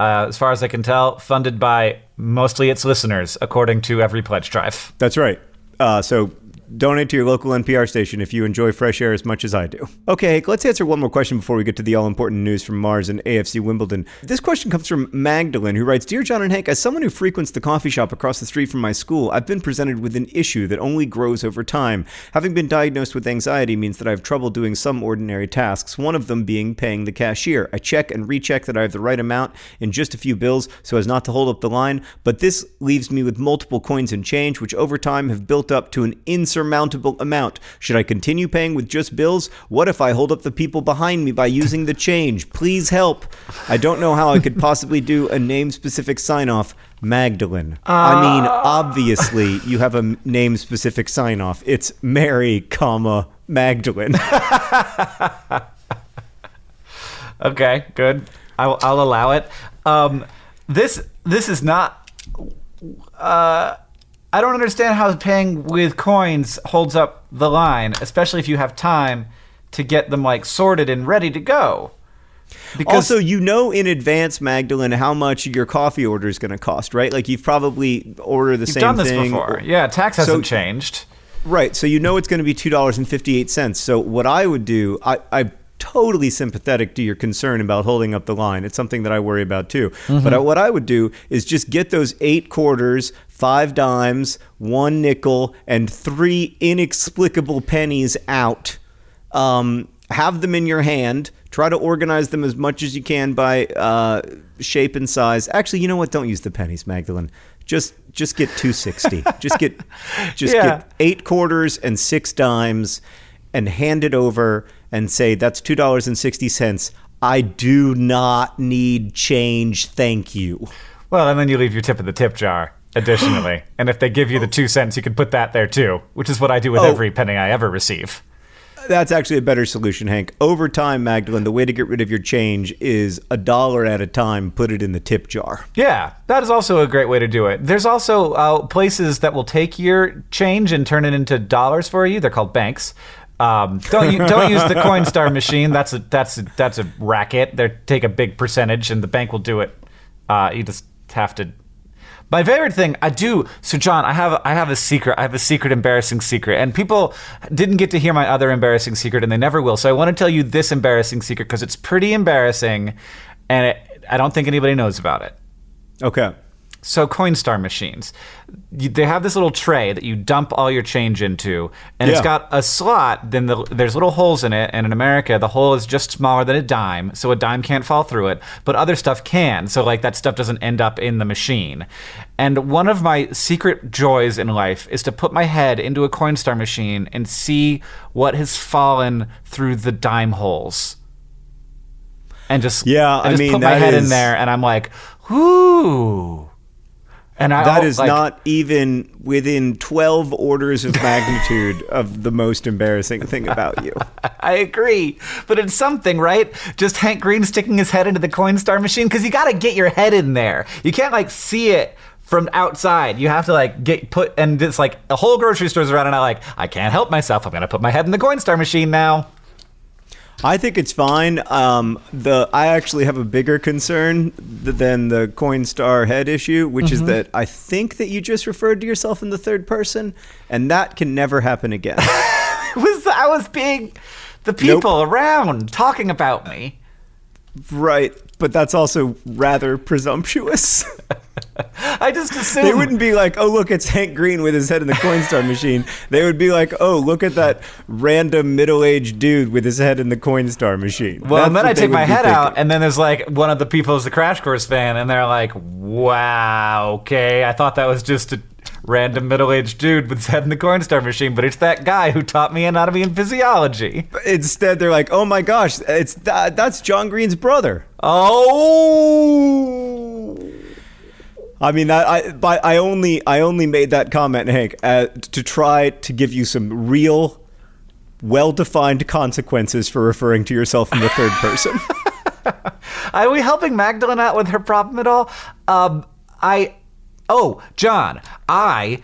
uh, as far as I can tell, funded by mostly its listeners, according to every pledge drive. That's right. Uh, so donate to your local NPR station if you enjoy fresh air as much as I do. Okay, let's answer one more question before we get to the all important news from Mars and AFC Wimbledon. This question comes from Magdalene, who writes Dear John and Hank, as someone who frequents the coffee shop across the street from my school, I've been presented with an issue that only grows over time. Having been diagnosed with anxiety means that I have trouble doing some ordinary tasks, one of them being paying the cashier. I check and recheck that I have the right amount in just a few bills so as not to hold up the line, but this leaves me with multiple coins and change, which over time have built up to an insurmountable amount. Should I continue paying with just bills? What if I hold up the people behind me by using the change? Please help. I don't know how I could possibly do a name specific sign off. Magdalene. I mean, obviously, you have a name specific sign off. It's Mary, comma, Magdalene. Okay, good. I'll, I'll allow it. Um, this this is not. Uh, I don't understand how paying with coins holds up the line, especially if you have time to get them like sorted and ready to go. Because also, you know in advance, Magdalene, how much your coffee order is going to cost, right? Like you've probably ordered the you've same done this thing. before. Yeah, tax hasn't So- changed. Right. So you know it's going to be two dollars and fifty eight cents. So what I would do, I, I'm totally sympathetic to your concern about holding up the line. It's something that I worry about too. But what I would do is just get those eight quarters, five dimes, one nickel, and three inexplicable pennies out. Um, have them in your hand. Try to organize them as much as you can by uh, shape and size. Actually, you know what? Don't use the pennies, Magdalene. Just just get 260. just get just Yeah. get eight quarters and six dimes and hand it over and say that's two dollars and sixty cents. I do not need change. Thank you. Well, and then you leave your tip in the tip jar. Additionally, and if they give you the two cents, you can put that there too, which is what I do with Oh. every penny I ever receive. That's actually a better solution, Hank. Over time, Magdalene, the way to get rid of your change is a dollar at a time, put it in the tip jar. Yeah, that is also a great way to do it. There's also uh, places that will take your change and turn it into dollars for you. They're called banks. Um, don't you, don't use the Coinstar machine. That's a that's a, that's a racket. They take a big percentage, and the bank will do it. Uh, you just have to. My favorite thing I do. So John, I have I have a secret. I have a secret embarrassing secret, and people didn't get to hear my other embarrassing secret, and they never will. So I want to tell you this embarrassing secret because it's pretty embarrassing, and it, I don't think anybody knows about it. Okay. So Coinstar machines, they have this little tray that you dump all your change into, and it's got a slot. Then the, there's little holes in it, and in America, the hole is just smaller than a dime, so a dime can't fall through it. But other stuff can, so like that stuff doesn't end up in the machine. And one of my secret joys in life is to put my head into a Coinstar machine and see what has fallen through the dime holes. And just Yeah, I I just mean, put my head in there, and I'm like, "Ooh." And I That is like, not even within 12 orders of magnitude of the most embarrassing thing about you. I agree, but it's something, right? Just Hank Green sticking his head into the Coinstar machine because you got to get your head in there. You can't like see it from outside. You have to like get put, and it's like a whole grocery store's around, and I like I can't help myself. I'm gonna put my head in the Coinstar machine now. I think it's fine. Um, the I actually have a bigger concern th- than the Coinstar head issue, which Mm-hmm. is that I think that you just referred to yourself in the third person, and that can never happen again. Was I was being the people around talking about me. right, but that's also rather presumptuous. I just assumed They wouldn't be like, "Oh, look, it's Hank Green with his head in the Coinstar machine." They would be like, "Oh, look at that random middle-aged dude with his head in the Coinstar machine." Well, and then I take my head out, and then there's like one of the people is a Crash Course fan, and they're like, "Wow, okay, I thought that was just a random middle-aged dude with his head in the Coinstar machine, but it's that guy who taught me anatomy and physiology." Instead, they're like, "Oh my gosh, it's that, that's John Green's brother." Oh, I mean, I but I only I only made that comment, Hank, uh, to try to give you some real, well-defined consequences for referring to yourself in the third person. are we helping Magdalene out with her problem at all? Um, I, oh, John, I,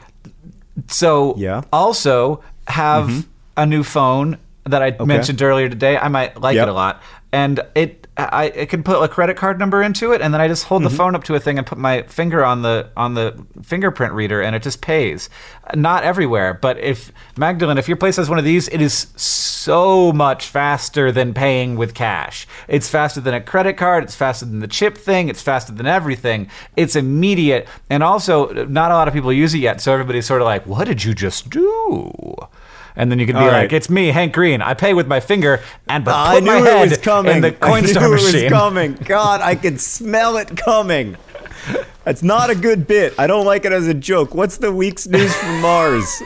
so Yeah. also have a new phone that I mentioned earlier today. I might like Yep. it a lot, and it I it can put a credit card number into it, and then I just hold the mm-hmm. phone up to a thing and put my finger on the on the fingerprint reader, and it just pays. Not everywhere, but if Magdalene, if your place has one of these, it is so much faster than paying with cash. It's faster than a credit card. It's faster than the chip thing. It's faster than everything. It's immediate, and also not a lot of people use it yet. So everybody's sort of like, "What did you just do?" And then you can be All like, right. "It's me, Hank Green. I pay with my finger and but I put knew my it head was coming. in the I knew Coinstar it was machine." coming. God, I can smell it coming. That's not a good bit. I don't like it as a joke. What's the week's news from Mars?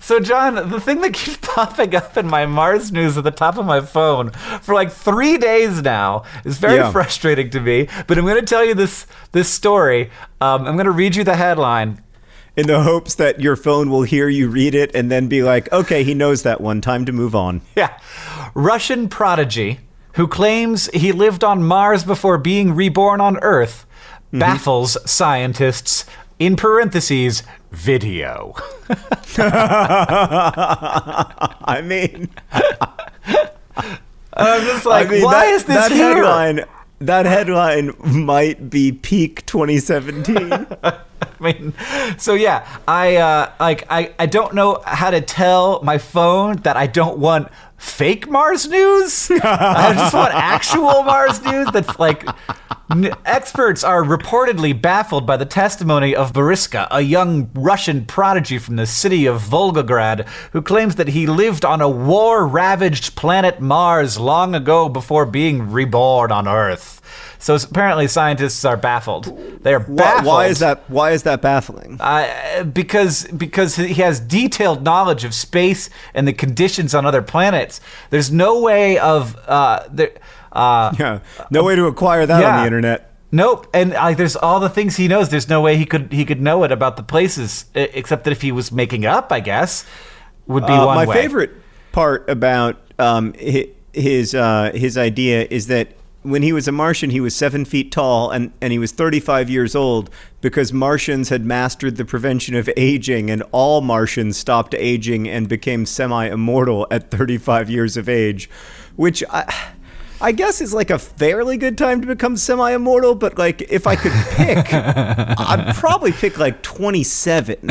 So, John, the thing that keeps popping up in my Mars news at the top of my phone for like three days now is very Yeah. frustrating to me. But I'm going to tell you this this story. Um, I'm going to read you the headline. In the hopes that your phone will hear you read it and then be like, okay, he knows that one. Time to move on. Yeah, Russian prodigy who claims he lived on Mars before being reborn on Earth mm-hmm. baffles scientists. In parentheses, video. I mean, I'm just like, I mean, why that, is this that here? headline? That headline might be peak 2017. I mean, so yeah, I uh, like I, I don't know how to tell my phone that I don't want fake Mars news. I just want actual Mars news that's like n- experts are reportedly baffled by the testimony of Boriska, a young Russian prodigy from the city of Volgograd, who claims that he lived on a war-ravaged planet Mars long ago before being reborn on Earth. So apparently, scientists are baffled. They are Why, baffled. why is that? Why is that baffling? Uh, because because he has detailed knowledge of space and the conditions on other planets. There's no way of uh, there. Uh, yeah, no way to acquire that on the internet. Nope, and like there's all the things he knows. There's no way he could he could know it about the places, except that if he was making it up, I guess, would be Uh, one my way. favorite part about um, his uh, his idea is that when he was a Martian, he was seven feet tall and, and he was 35 years old because Martians had mastered the prevention of aging, and all Martians stopped aging and became semi immortal at 35 years of age, which I. I guess is like a fairly good time to become semi immortal, but like if I could pick, I'd probably pick like 27. you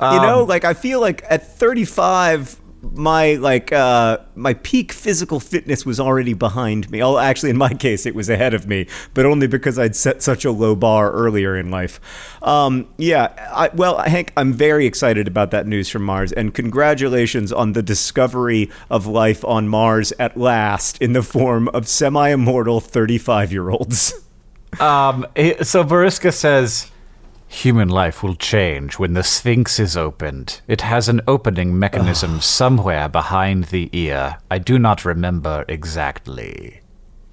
know, um, like I feel like at 35 my like uh my peak physical fitness was already behind me. Oh, actually in my case it was ahead of me, but only because I'd set such a low bar earlier in life. Um yeah, I well Hank, I'm very excited about that news from Mars and congratulations on the discovery of life on Mars at last in the form of semi-immortal 35-year-olds. Um, so Boriska says, Human life will change when the Sphinx is opened. It has an opening mechanism somewhere behind the ear. I do not remember exactly.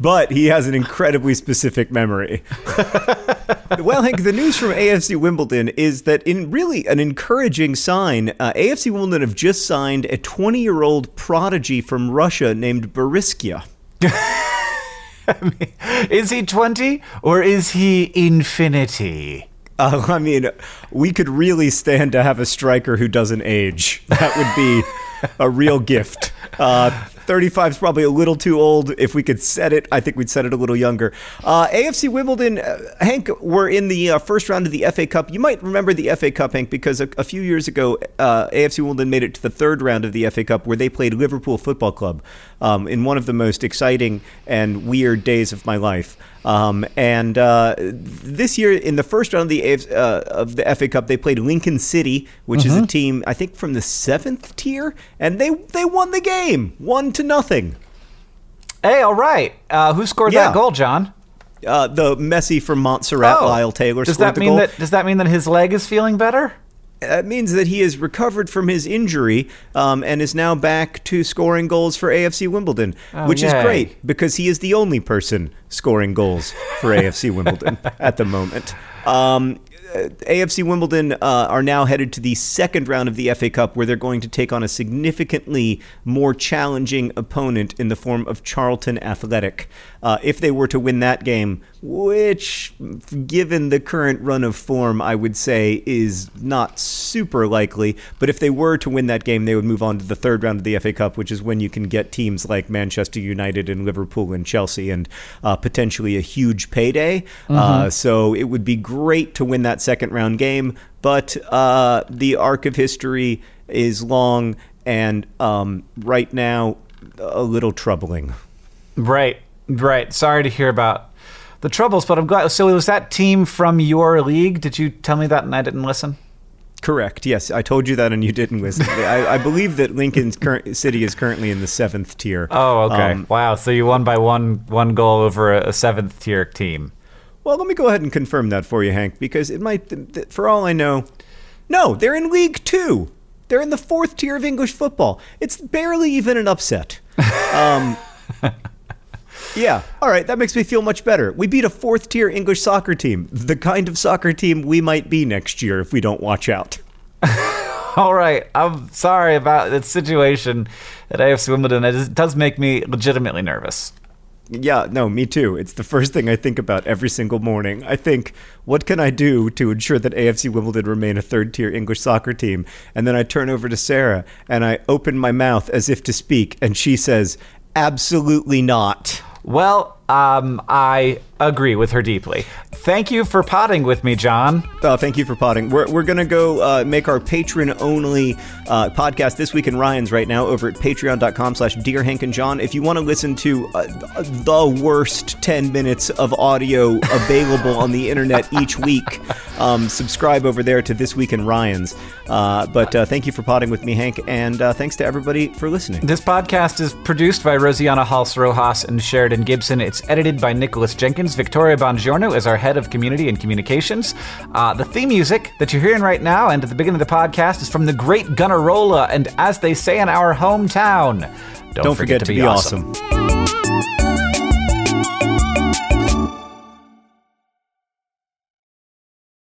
but he has an incredibly specific memory. well, Hank, the news from AFC Wimbledon is that, in really an encouraging sign, uh, AFC Wimbledon have just signed a 20 year old prodigy from Russia named Bariskia. Is he 20 or is he infinity? Uh, I mean, we could really stand to have a striker who doesn't age. That would be a real gift. Uh, 35 is probably a little too old. If we could set it, I think we'd set it a little younger. Uh, AFC Wimbledon, uh, Hank, we're in the uh, first round of the FA Cup. You might remember the FA Cup, Hank, because a, a few years ago, uh, AFC Wimbledon made it to the third round of the FA Cup where they played Liverpool Football Club um, in one of the most exciting and weird days of my life. Um, and uh, this year, in the first round of the uh, of the FA Cup, they played Lincoln City, which is a team I think from the seventh tier, and they they won the game, one to nothing. Hey, all right. Uh, who scored Yeah. that goal, John? Uh, the Messi from Montserrat, Lyle Taylor, Oh. does scored that the mean goal. that does that mean that his leg is feeling better? That means that he has recovered from his injury um, and is now back to scoring goals for AFC Wimbledon, Oh, which yay. is great because he is the only person scoring goals for AFC Wimbledon at the moment. Um, AFC Wimbledon uh, are now headed to the second round of the FA Cup, where they're going to take on a significantly more challenging opponent in the form of Charlton Athletic. Uh, if they were to win that game, which, given the current run of form, I would say is not super likely, but if they were to win that game, they would move on to the third round of the FA Cup, which is when you can get teams like Manchester United and Liverpool and Chelsea and uh, potentially a huge payday. Uh, so it would be great to win that second round game, but uh, the arc of history is long and um, right now a little troubling. Right, right. Sorry to hear about the troubles, but I'm glad. So was that team from your league? Did you tell me that and I didn't listen? Correct. Yes, I told you that, and you didn't listen. I, I believe that Lincoln's current city is currently in the seventh tier. Oh, okay. Um, wow. So you won by one one goal over a, a seventh tier team. Well, let me go ahead and confirm that for you, Hank, because it might. th- th- For all I know, no, they're in League Two. They're in the fourth tier of English football. It's barely even an upset. Um, yeah. All right. That makes me feel much better. We beat a fourth tier English soccer team, the kind of soccer team we might be next year if we don't watch out. All right. I'm sorry about the situation at AFC Wimbledon. It does make me legitimately nervous. Yeah, no, me too. It's the first thing I think about every single morning. I think, what can I do to ensure that AFC Wimbledon remain a third tier English soccer team? And then I turn over to Sarah and I open my mouth as if to speak, and she says, absolutely not. Well, um, I agree with her deeply. Thank you for potting with me, John. Oh, thank you for potting. We're, we're going to go uh, make our patron only uh, podcast this week in Ryan's right now over at patreon.com slash Dear Hank and John. If you want to listen to uh, the worst 10 minutes of audio available on the internet each week, um, subscribe over there to This Week in Ryan's. Uh, but uh, thank you for potting with me, Hank, and uh, thanks to everybody for listening. This podcast is produced by Rosianna Halse Rojas and Sheridan Gibson. It's edited by Nicholas Jenkins. Victoria Bongiorno is our head of community and communications. Uh, the theme music that you're hearing right now and at the beginning of the podcast is from the great Gunnarolla and as they say in our hometown, don't, Don't forget, to, be, awesome. awesome.